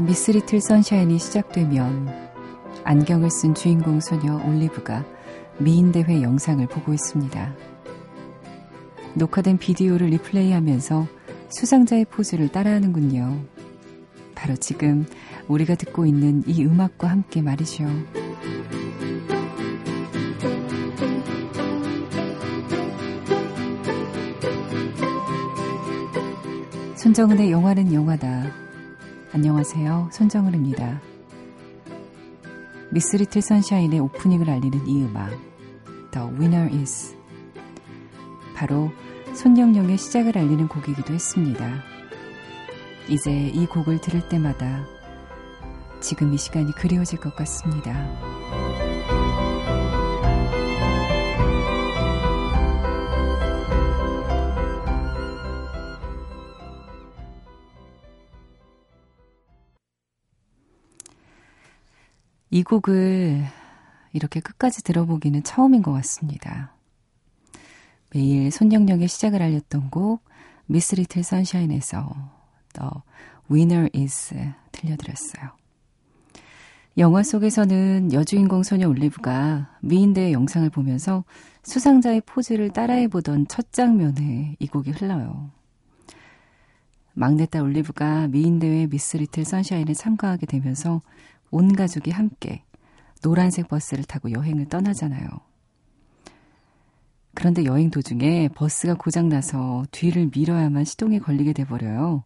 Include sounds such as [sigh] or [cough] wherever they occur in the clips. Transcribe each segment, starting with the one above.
미스 리틀 선샤인이 시작되면 안경을 쓴 주인공 소녀 올리브가 미인대회 영상을 보고 있습니다. 녹화된 비디오를 리플레이하면서 수상자의 포즈를 따라하는군요. 바로 지금 우리가 듣고 있는 이 음악과 함께 말이죠. 손정은의 영화는 영화다. 안녕하세요. 손정은입니다. 미스 리틀 선샤인의 오프닝을 알리는 이 음악. The Winner Is. 바로 손영영의 시작을 알리는 곡이기도 했습니다. 이제 이 곡을 들을 때마다 지금 이 시간이 그리워질 것 같습니다. 이 곡을 이렇게 끝까지 들어보기는 처음인 것 같습니다. 매일 손영영의 시작을 알렸던 곡 미스 리틀 선샤인에서 The Winner Is 들려드렸어요. 영화 속에서는 여주인공 소녀 올리브가 미인대의 영상을 보면서 수상자의 포즈를 따라해보던 첫 장면에 이 곡이 흘러요. 막내딸 올리브가 미인대회 미스 리틀 선샤인에 참가하게 되면서 온 가족이 함께 노란색 버스를 타고 여행을 떠나잖아요. 그런데 여행 도중에 버스가 고장나서 뒤를 밀어야만 시동이 걸리게 돼버려요.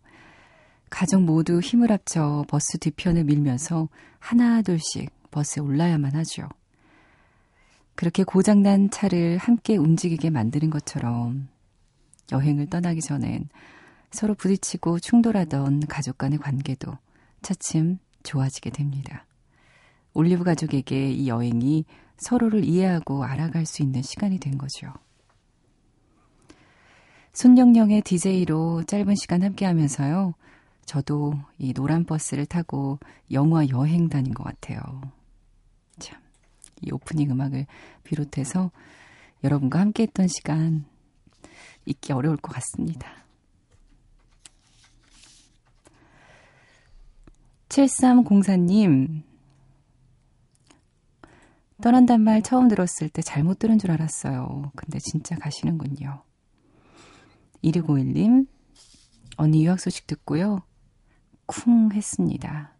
가족 모두 힘을 합쳐 버스 뒤편을 밀면서 하나둘씩 버스에 올라야만 하죠. 그렇게 고장난 차를 함께 움직이게 만드는 것처럼 여행을 떠나기 전엔 서로 부딪히고 충돌하던 가족 간의 관계도 차츰 좋아지게 됩니다. 올리브 가족에게 이 여행이 서로를 이해하고 알아갈 수 있는 시간이 된 거죠. 손영영의 DJ로 짧은 시간 함께 하면서요. 저도 이 노란 버스를 타고 영화 여행 다닌 것 같아요. 참, 이 오프닝 음악을 비롯해서 여러분과 함께 했던 시간 잊기 어려울 것 같습니다. 7304님, 떠난단 말 처음 들었을 때 잘못 들은 줄 알았어요. 근데 진짜 가시는군요. 2651님, 언니 유학 소식 듣고요. 쿵 했습니다.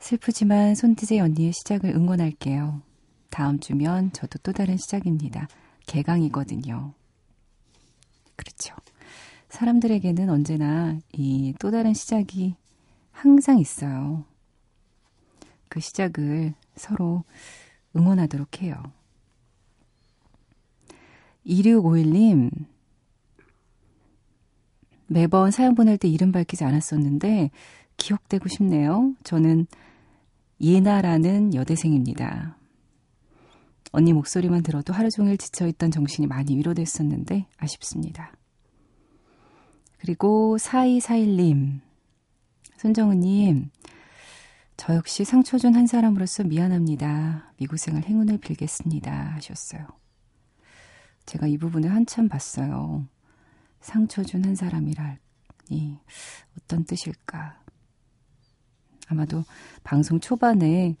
슬프지만 손디제 언니의 시작을 응원할게요. 다음 주면 저도 또 다른 시작입니다. 개강이거든요. 그렇죠. 사람들에게는 언제나 이 또 다른 시작이 항상 있어요. 그 시작을 서로 응원하도록 해요. 2651님, 매번 사연 보낼 때 이름 밝히지 않았었는데 기억되고 싶네요. 저는 예나라는 여대생입니다. 언니 목소리만 들어도 하루 종일 지쳐있던 정신이 많이 위로됐었는데 아쉽습니다. 그리고 4241님, 손정은님, 저 역시 상처 준 한 사람으로서 미안합니다. 미고생을 행운을 빌겠습니다. 하셨어요. 제가 이 부분을 한참 봤어요. 상처 준 한 사람이라니 어떤 뜻일까? 아마도 방송 초반에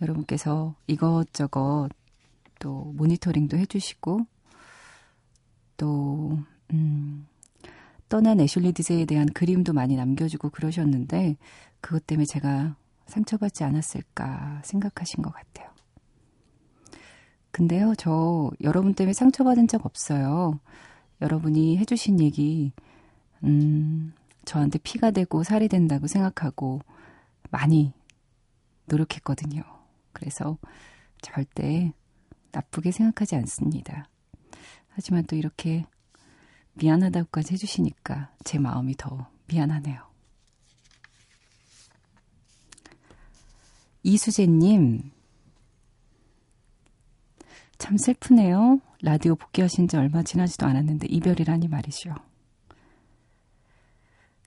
여러분께서 이것저것 또 모니터링도 해주시고 또 음, 떠난 애슐리 디제이에 대한 그림도 많이 남겨주고 그러셨는데 그것 때문에 제가 상처받지 않았을까 생각하신 것 같아요. 근데요, 저 여러분 때문에 상처받은 적 없어요. 여러분이 해주신 얘기, 음, 저한테 피가 되고 살이 된다고 생각하고 많이 노력했거든요. 그래서 절대 나쁘게 생각하지 않습니다. 하지만 또 이렇게 미안하다고까지 해주시니까 제 마음이 더 미안하네요. 이수재님, 참 슬프네요. 라디오 복귀하신 지 얼마 지나지도 않았는데 이별이라니 말이죠.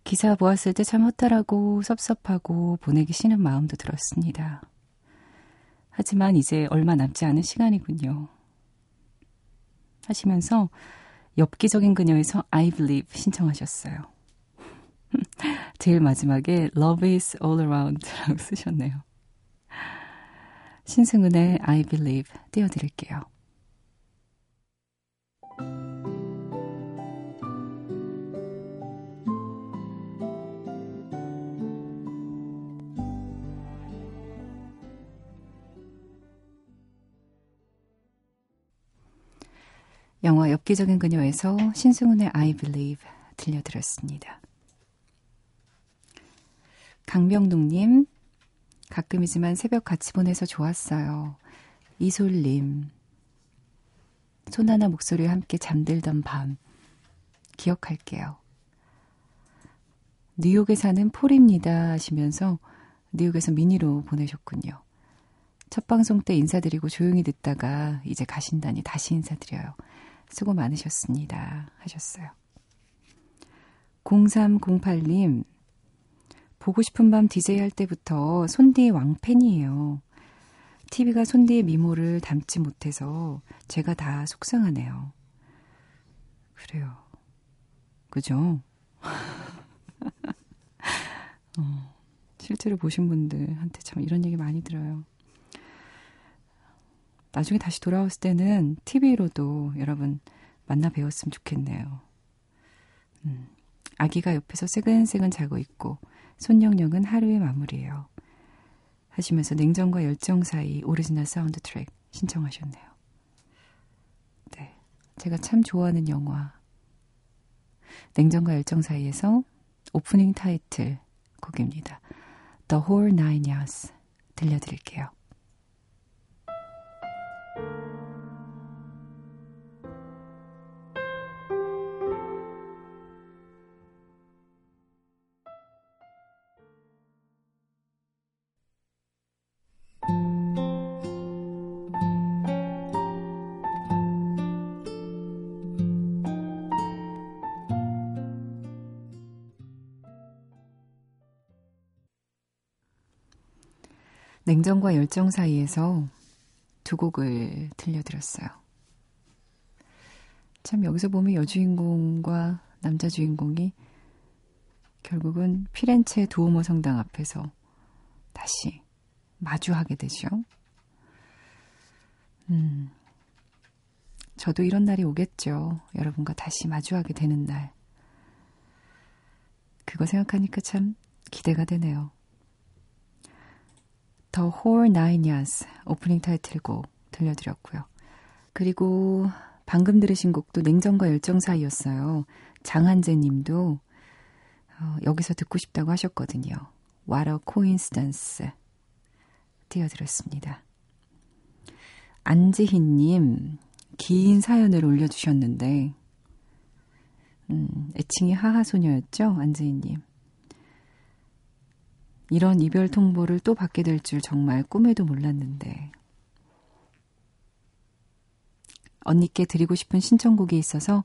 기사 보았을 때 참 허탈하고 섭섭하고 보내기 싫은 마음도 들었습니다. 하지만 이제 얼마 남지 않은 시간이군요. 하시면서 엽기적인 그녀에서 I believe 신청하셨어요. [laughs] 제일 마지막에 Love is all around라고 쓰셨네요. 신승은의 I believe 띄워드릴게요. 영화 엽기적인 그녀에서 신승훈의 I Believe 들려드렸습니다. 강명동님, 가끔이지만 새벽 같이 보내서 좋았어요. 이솔님, 손하나 목소리와 함께 잠들던 밤, 기억할게요. 뉴욕에 사는 폴입니다 하시면서 뉴욕에서 미니로 보내셨군요. 첫 방송 때 인사드리고 조용히 듣다가 이제 가신다니 다시 인사드려요. 수고 많으셨습니다. 하셨어요. 0308님, 보고 싶은 밤 DJ 할 때부터 손디의 왕팬이에요. TV가 손디의 미모를 담지 못해서 제가 다 속상하네요. 그래요. 그죠? [laughs] 어, 실제로 보신 분들한테 참 이런 얘기 많이 들어요. 나중에 다시 돌아왔을 때는 TV로도 여러분 만나 뵈었으면 좋겠네요. 음, 아기가 옆에서 새근새근 자고 있고 손영영은 하루의 마무리예요. 하시면서 냉정과 열정 사이 오리지널 사운드 트랙 신청하셨네요. 네. 제가 참 좋아하는 영화 냉정과 열정 사이에서 오프닝 타이틀 곡입니다. The Whole Nine Yards 들려드릴게요. 냉정과 열정 사이에서 두 곡을 들려드렸어요. 참 여기서 보면 여주인공과 남자 주인공이 결국은 피렌체 두오모 성당 앞에서 다시 마주하게 되죠. 음, 저도 이런 날이 오겠죠. 여러분과 다시 마주하게 되는 날. 그거 생각하니까 참 기대가 되네요. The Whole Nine Yards 오프닝 타이틀곡 들려드렸고요. 그리고 방금 들으신 곡도 냉정과 열정 사이였어요. 장한재 님도 어, 여기서 듣고 싶다고 하셨거든요. What a coincidence. 띄워드렸습니다. 안지희 님, 긴 사연을 올려주셨는데, 음, 애칭이 하하소녀였죠? 안지희 님. 이런 이별 통보를 또 받게 될 줄 정말 꿈에도 몰랐는데. 언니께 드리고 싶은 신청곡이 있어서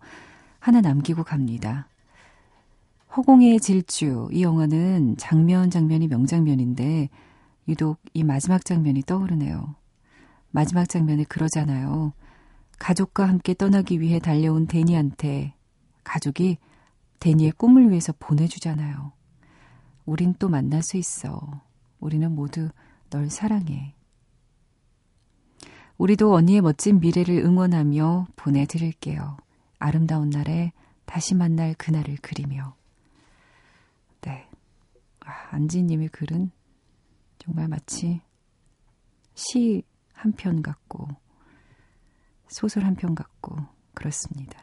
하나 남기고 갑니다. 허공의 질주. 이 영화는 장면 장면이 명장면인데 유독 이 마지막 장면이 떠오르네요. 마지막 장면에 그러잖아요. 가족과 함께 떠나기 위해 달려온 데니한테 가족이 데니의 꿈을 위해서 보내주잖아요. 우린 또 만날 수 있어. 우리는 모두 널 사랑해. 우리도 언니의 멋진 미래를 응원하며 보내드릴게요. 아름다운 날에 다시 만날 그날을 그리며. 네. 아, 안지님의 글은 정말 마치 시 한 편 같고, 소설 한 편 같고, 그렇습니다.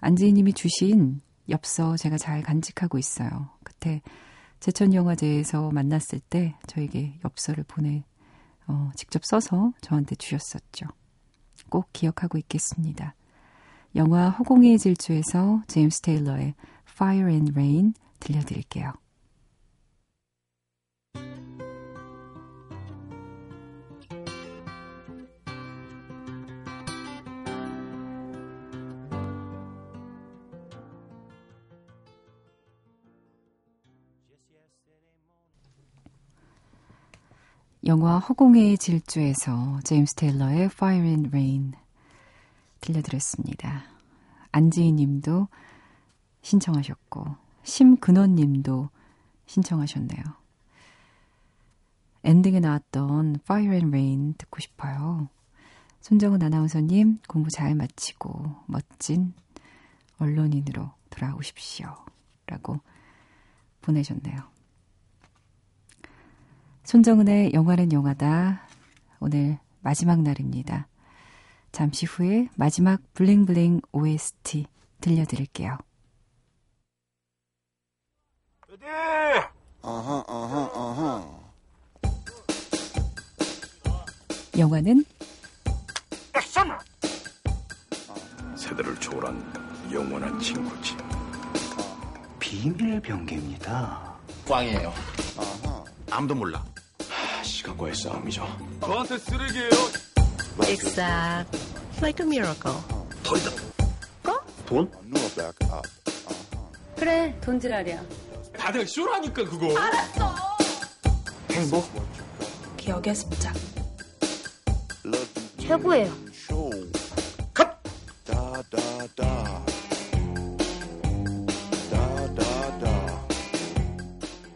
안지희님이 주신 엽서 제가 잘 간직하고 있어요. 그때 제천영화제에서 만났을 때 저에게 엽서를 보내 어, 직접 써서 저한테 주셨었죠. 꼭 기억하고 있겠습니다. 영화 허공의 질주에서 제임스 테일러의 Fire and Rain 들려드릴게요. 영화 허공의 질주에서 제임스 테일러의 Fire and Rain 들려드렸습니다. 안지희 님도 신청하셨고 심근원 님도 신청하셨네요. 엔딩에 나왔던 Fire and Rain 듣고 싶어요. 손정은 아나운서님 공부 잘 마치고 멋진 언론인으로 돌아오십시오. 라고 보내셨네요. 손정은의 영화는 영화다. 오늘 마지막 날입니다. 잠시 후에 마지막 블링블링 OST 들려드릴게요. 어허, 어허, 어허. 영화는 액션! 세대를 초월한 영원한 친구지. 비밀 병기입니다. 꽝이에요. 아무도 몰라. 시간과의 싸움이죠. 저한테 쓰레기예요. Exact. Like a miracle. 더 있다. 거? 돈? 그래, 돈지랄이야. 다들 쇼라니까 그거. 알았어. 행복? 기억의 습작. 최고예요. 컷!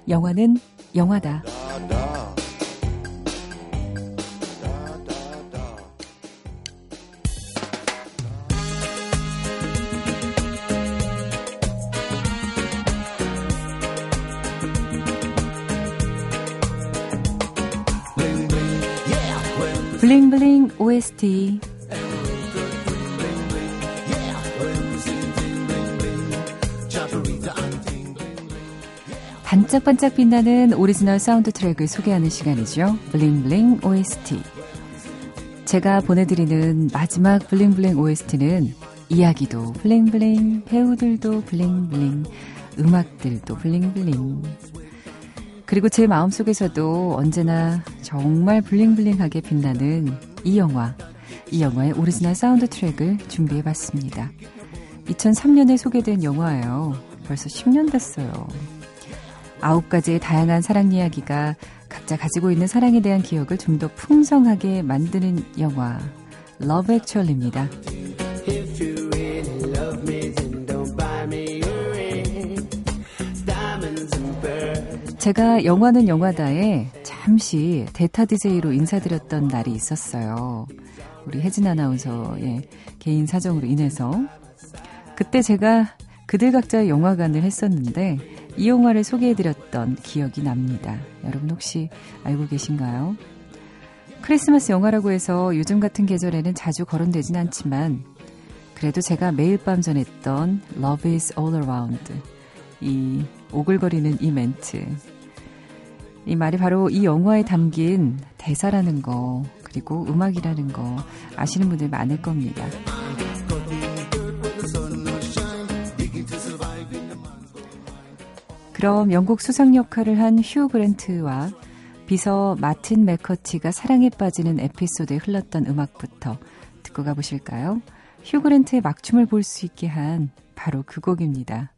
영화는 영화다. OST 반짝반짝 빛나는 오리지널 사운드 트랙을 소개하는 시간이죠. 블링블링 OST. 제가 보내드리는 마지막 블링블링 OST는 이야기도 bling bling, 배우들도 bling bling, 음악들도 bling bling. 그리고 제 마음속에서도 언제나 정말 bling bling하게 빛나는 이 영화, 이 영화의 오리지널 사운드 트랙을 준비해 봤습니다. 2003년에 소개된 영화예요. 벌써 10년 됐어요. 아홉 가지의 다양한 사랑 이야기가 각자 가지고 있는 사랑에 대한 기억을 좀 더 풍성하게 만드는 영화 Love Actually입니다. 제가 영화는 영화다에 잠시 대타 디제이로 인사드렸던 날이 있었어요. 우리 혜진 아나운서의 개인 사정으로 인해서 그때 제가 그들 각자의 영화관을 했었는데 이 영화를 소개해드렸던 기억이 납니다. 여러분 혹시 알고 계신가요? 크리스마스 영화라고 해서 요즘 같은 계절에는 자주 거론되진 않지만 그래도 제가 매일 밤 전했던 Love is all around 이 오글거리는 이 멘트 이 말이 바로 이 영화에 담긴 대사라는 거 그리고 음악이라는 거 아시는 분들 많을 겁니다. 그럼 영국 수상 역할을 한 휴 그랜트와 비서 마틴 맥커티가 사랑에 빠지는 에피소드에 흘렀던 음악부터 듣고 가보실까요? 휴 그랜트의 막춤을 볼 수 있게 한 바로 그 곡입니다.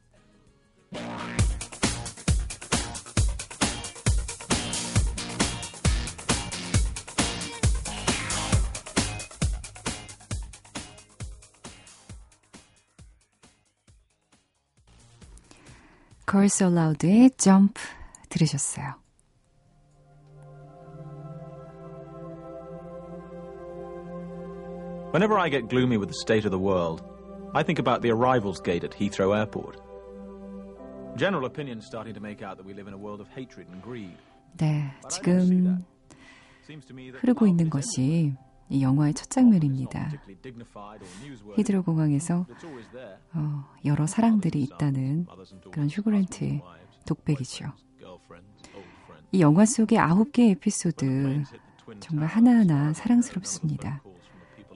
Girls Aloud의 Jump 들으셨어요. Whenever I get gloomy with the state of the world, I think about the arrivals gate at Heathrow Airport. General opinion starting to make out that we live in a world of hatred and greed. 네, 지금 흐르고 있는 것이 이 영화의 첫 장면입니다. 히드로 공항에서 어, 여러 사랑들이 있다는 그런 휴그랜트의 독백이죠. 이 영화 속의 아홉 개의 에피소드 정말 하나하나 사랑스럽습니다.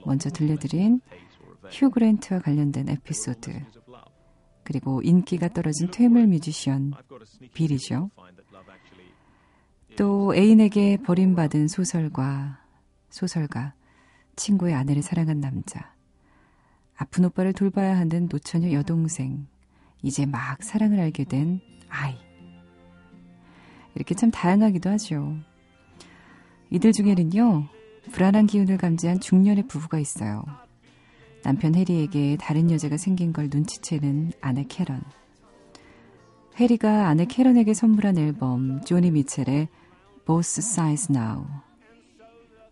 먼저 들려드린 휴그랜트와 관련된 에피소드 그리고 인기가 떨어진 퇴물 뮤지션 빌이죠. 또 애인에게 버림받은 소설과 소설가 친구의 아내를 사랑한 남자, 아픈 오빠를 돌봐야 하는 노처녀 여동생, 이제 막 사랑을 알게 된 아이. 이렇게 참 다양하기도 하죠. 이들 중에는요, 불안한 기운을 감지한 중년의 부부가 있어요. 남편 해리에게 다른 여자가 생긴 걸 눈치채는 아내 캐런. 해리가 아내 캐런에게 선물한 앨범 조니 미첼의 Both Sides Now.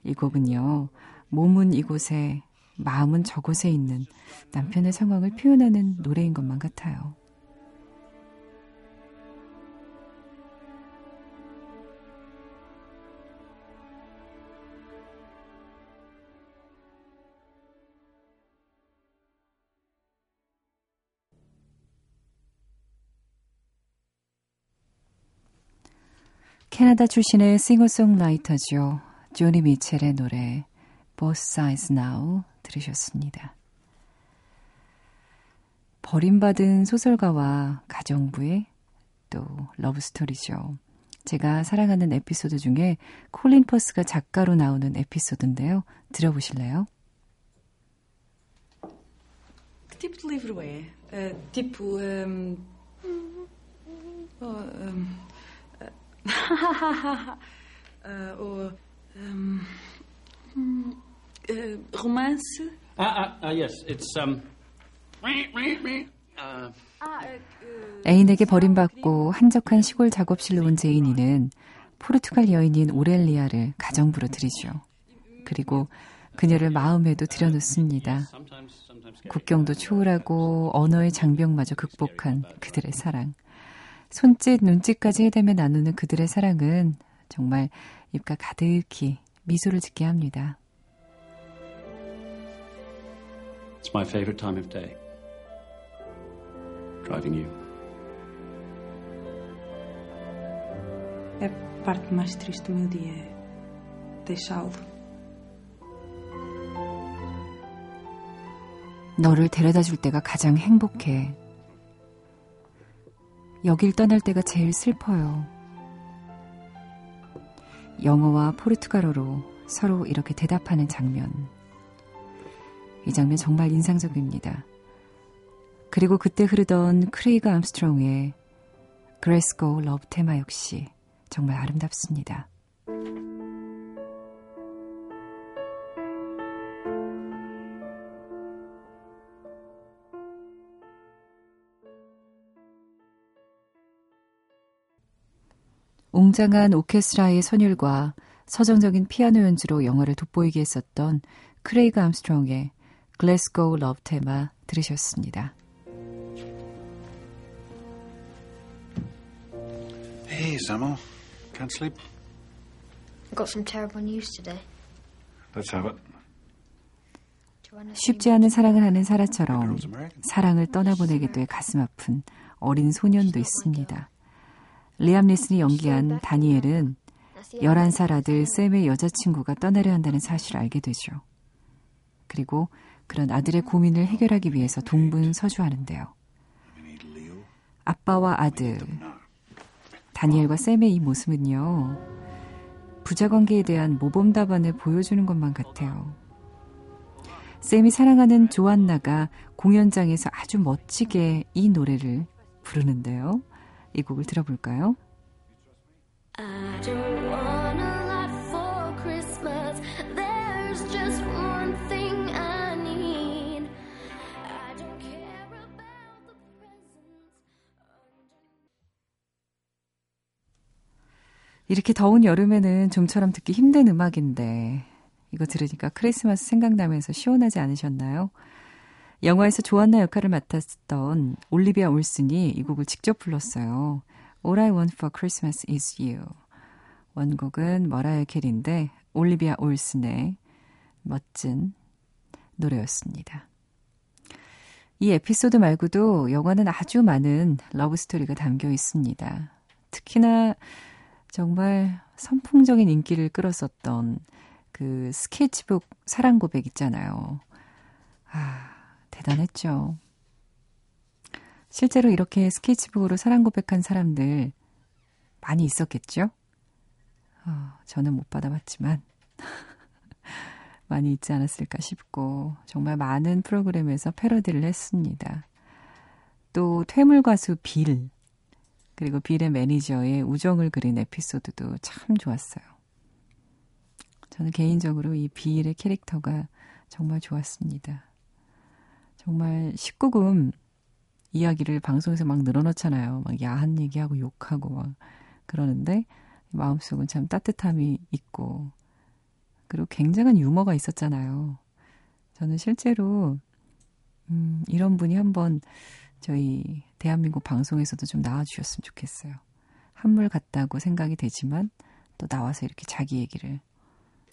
이 곡은요, 몸은 이곳에, 마음은 저곳에 있는 남편의 상황을 표현하는 노래인 것만 같아요. 캐나다 출신의 싱어송라이터죠. 조니 미첼의 노래 Both Sides Now 들으셨습니다. 버림받은 소설가와 가정부의 또 러브스토리죠. 제가 사랑하는 에피소드 중에 콜린 퍼스가 작가로 나오는 에피소드인데요. 들어보실래요? Que tipo de livro é? Uh, tipo. Um... Oh, um... uh, ou, um... uh, romance? Ah, ah, ah, yes. It's um. Uh, 애인에게 버림받고 한적한 시골 작업실로 온 제인이는 포르투갈 여인인 오렐리아를 가정부로 들이죠. 그리고 그녀를 마음에도 들여놓습니다. sometimes, sometimes. 국경도 초월하고 언어의 장벽마저 극복한 그들의 사랑. 손짓, 눈짓까지 해대며 나누는 그들의 사랑은 정말 입가 가득히 미소를 짓게 합니다. It's my favorite time of day. Driving you. É a parte mais triste do meu dia. É deixá-lo. 너를 데려다 줄 때가 가장 행복해. 여길 떠날 때가 제일 슬퍼요. 영어와 포르투갈어로 서로 이렇게 대답하는 장면. 이 장면 정말 인상적입니다. 그리고 그때 흐르던 크레이그 암스트롱의 Glasgow Love Theme 역시 정말 아름답습니다. 웅장한 오케스트라의 선율과 서정적인 피아노 연주로 영화를 돋보이게 했었던 크레이그 암스트롱의 Glasgow Love Theme 들으셨습니다. Hey, Samo. Can't sleep? I got some terrible news today. Let's have it. 쉽지 않은 사랑을 하는 사라처럼 사랑을 떠나보내게 돼 가슴 아픈 어린 소년도 있습니다. 리암 리슨이 연기한 다니엘은 11살 아들 샘의 여자친구가 떠나려 한다는 사실을 알게 되죠. 그리고 그런 아들의 고민을 해결하기 위해서 동분서주하는데요. 아빠와 아들, 다니엘과 샘의 이 모습은요, 부자 관계에 대한 모범 답안을 보여주는 것만 같아요. 샘이 사랑하는 조안나가 공연장에서 아주 멋지게 이 노래를 부르는데요. 이 곡을 들어볼까요? 이렇게 더운 여름에는 좀처럼 듣기 힘든 음악인데 이거 들으니까 크리스마스 생각나면서 시원하지 않으셨나요? 영화에서 조안나 역할을 맡았던 올리비아 올슨이 이 곡을 직접 불렀어요. All I Want for Christmas is You. 원곡은 머라이어 캐리인데 올리비아 올슨의 멋진 노래였습니다. 이 에피소드 말고도 영화는 아주 많은 러브 스토리가 담겨 있습니다. 특히나 정말 선풍적인 인기를 끌었었던 그 스케치북 사랑 고백 있잖아요. 아, 대단했죠. 실제로 이렇게 스케치북으로 사랑 고백한 사람들 많이 있었겠죠? 어, 저는 못 받아봤지만 [laughs] 많이 있지 않았을까 싶고 정말 많은 프로그램에서 패러디를 했습니다. 또 퇴물 가수 빌 그리고 빌의 매니저의 우정을 그린 에피소드도 참 좋았어요. 저는 개인적으로 이 빌의 캐릭터가 정말 좋았습니다. 정말 19금 이야기를 방송에서 막 늘어놓잖아요. 막 야한 얘기하고 욕하고 막 그러는데 마음속은 참 따뜻함이 있고 그리고 굉장한 유머가 있었잖아요. 저는 실제로 음, 이런 분이 한번 저희 대한민국 방송에서도 좀 나와주셨으면 좋겠어요. 한물 같다고 생각이 되지만 또 나와서 이렇게 자기 얘기를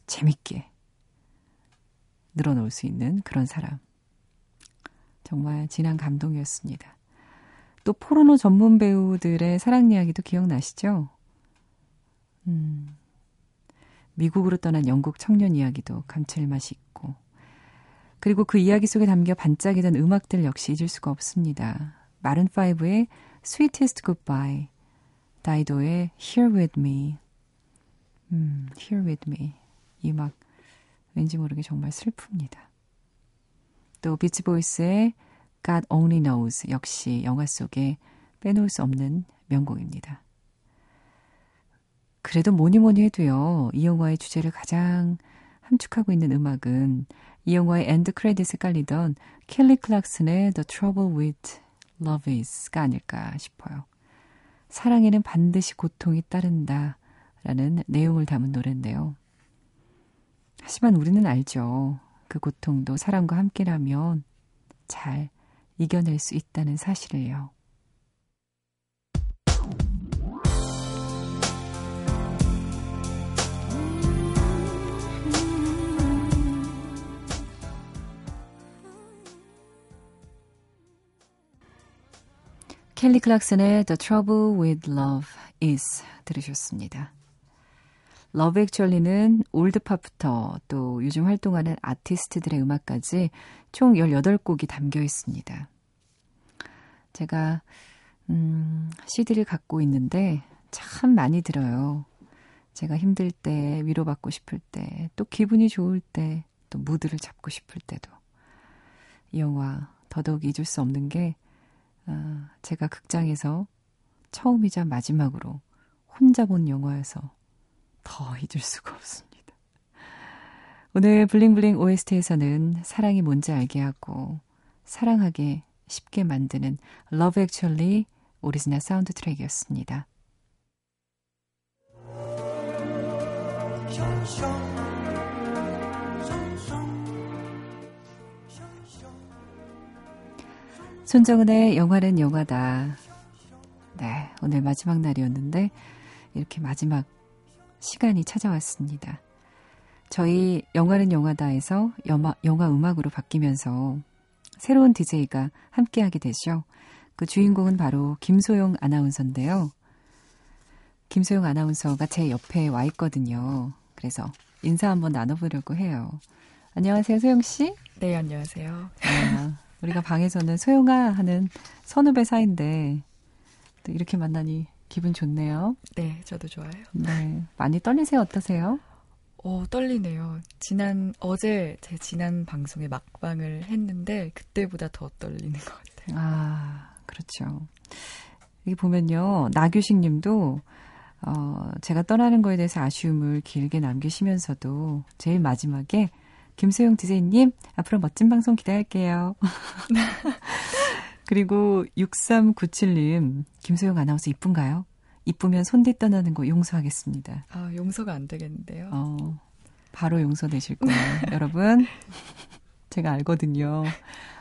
재밌게 늘어놓을 수 있는 그런 사람. 정말 진한 감동이었습니다. 또 포르노 전문 배우들의 사랑 이야기도 기억나시죠? 음, 미국으로 떠난 영국 청년 이야기도 감칠맛이 있고, 그리고 그 이야기 속에 담겨 반짝이던 음악들 역시 잊을 수가 없습니다. 마른5의 Sweetest Goodbye, 다이도의 Here With Me, 음, Here With Me. 이 음악 왠지 모르게 정말 슬픕니다. 또 비치보이스의 God Only Knows 역시 영화 속에 빼놓을 수 없는 명곡입니다. 그래도 뭐니 뭐니 해도요, 이 영화의 주제를 가장 함축하고 있는 음악은 이 영화의 end credit에 깔리던 켈리 클락슨의 The Trouble with Love Is가 아닐까 싶어요. 사랑에는 반드시 고통이 따른다 라는 내용을 담은 노래인데요. 하지만 우리는 알죠. 그 고통도 사랑과 함께라면 잘 이겨낼 수 있다는 사실을요. 켈리 클락슨의 The Trouble with Love Is 들으셨습니다. Love Actually는 old pop부터 또 요즘 활동하는 아티스트들의 음악까지 총 18곡이 담겨 있습니다. 제가 음, CD를 갖고 있는데 참 많이 들어요. 제가 힘들 때, 위로받고 싶을 때, 또 기분이 좋을 때, 또 무드를 잡고 싶을 때도 이 영화 더더욱 잊을 수 없는 게 어, 제가 극장에서 처음이자 마지막으로 혼자 본 영화여서 더 잊을 수가 없습니다. 오늘 블링블링 OST에서는 사랑이 뭔지 알게 하고 사랑하고 싶게 만드는 Love Actually 오리지널 사운드 트랙이었습니다. 손정은의 영화는 영화다. 네, 오늘 마지막 날이었는데 이렇게 마지막 시간이 찾아왔습니다. 저희 영화는 영화다에서 영화, 영화 음악으로 바뀌면서 새로운 DJ가 함께하게 되죠. 그 주인공은 바로 김소영 아나운서인데요. 김소영 아나운서가 제 옆에 와 있거든요. 그래서 인사 한번 나눠보려고 해요. 안녕하세요, 소영 씨. 네, 안녕하세요. 아, 우리가 방에서는 소영아 하는 선후배 사이인데 또 이렇게 만나니 기분 좋네요. 네, 저도 좋아요. 네, 많이 떨리세요? 어떠세요? 어, 떨리네요. 지난, 어제 제 지난 방송에 막방을 했는데, 그때보다 더 떨리는 것 같아요. 아, 그렇죠. 여기 보면요, 나규식 님도, 어, 제가 떠나는 거에 대해서 아쉬움을 길게 남기시면서도, 제일 마지막에, 김소영 디제이님, 앞으로 멋진 방송 기대할게요. [laughs] 그리고 6397님, 김소영 아나운서 이쁜가요? 이쁘면 손뒤 떠나는 거 용서하겠습니다. 아, 용서가 안 되겠는데요. 어, 바로 용서되실 거예요. [laughs] 여러분, 제가 알거든요.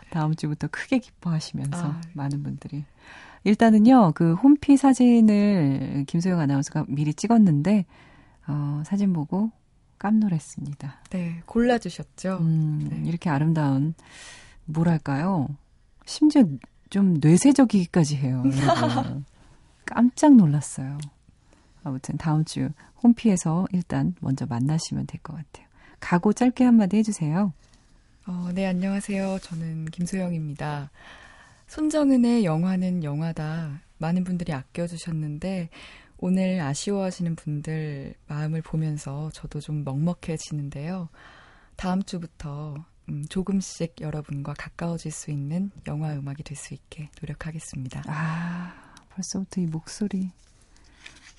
다음 주부터 크게 기뻐하시면서 아. 많은 분들이. 일단은요, 그 홈피 사진을 김소영 아나운서가 미리 찍었는데, 어, 사진 보고 깜놀했습니다. 네, 골라주셨죠. 음, 네. 이렇게 아름다운, 뭐랄까요. 심지어 좀 뇌세적이기까지 해요. [laughs] 깜짝 놀랐어요. 아무튼 다음 주 홈피에서 일단 먼저 만나시면 될 것 같아요. 각오 짧게 한마디 해주세요. 어, 네, 안녕하세요. 저는 김소영입니다. 손정은의 영화는 영화다. 많은 분들이 아껴주셨는데, 오늘 아쉬워하시는 분들 마음을 보면서 저도 좀 먹먹해지는데요. 다음 주부터 음, 조금씩 여러분과 가까워질 수 있는 영화 음악이 될 수 있게 노력하겠습니다. 아, 벌써부터 이 목소리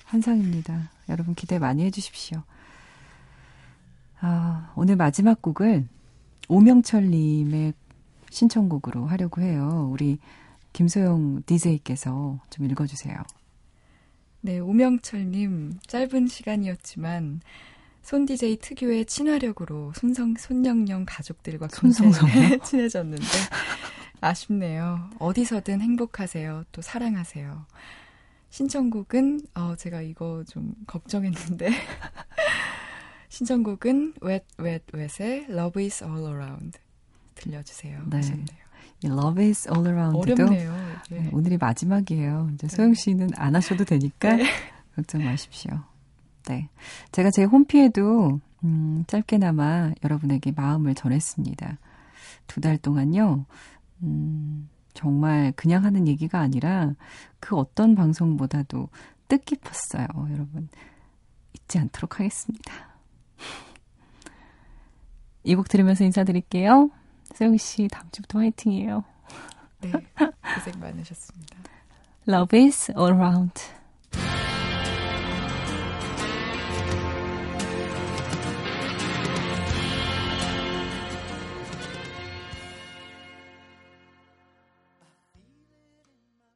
환상입니다. 여러분 기대 많이 해주십시오. 아, 오늘 마지막 곡을 오명철님의 신청곡으로 하려고 해요. 우리 김소영 DJ께서 좀 읽어주세요. 네, 오명철님, 짧은 시간이었지만, 손 DJ 특유의 친화력으로 손성, 손영영 가족들과? 굉장히 [laughs] 친해졌는데, 아쉽네요. 어디서든 행복하세요. 또 사랑하세요. 신청곡은, 어, 제가 이거 좀 걱정했는데, [laughs] 신청곡은 Wet, Wet, Wet의 Love is All Around 들려주세요. 네. 하셨네요. 이 Love is all around도 어렵네요. 네, 오늘이 마지막이에요. 이제 소영 씨는 안 하셔도 되니까 네. 걱정 마십시오. 네. 제가 제 홈피에도, 음, 짧게나마 여러분에게 마음을 전했습니다. 두 달 동안요, 음, 정말 그냥 하는 얘기가 아니라 그 어떤 방송보다도 뜻깊었어요, 여러분. 잊지 않도록 하겠습니다. [laughs] 이 곡 들으면서 인사드릴게요. 소영 씨, 다음 주부터 화이팅이에요. 네, 고생 많으셨습니다. Love is all around.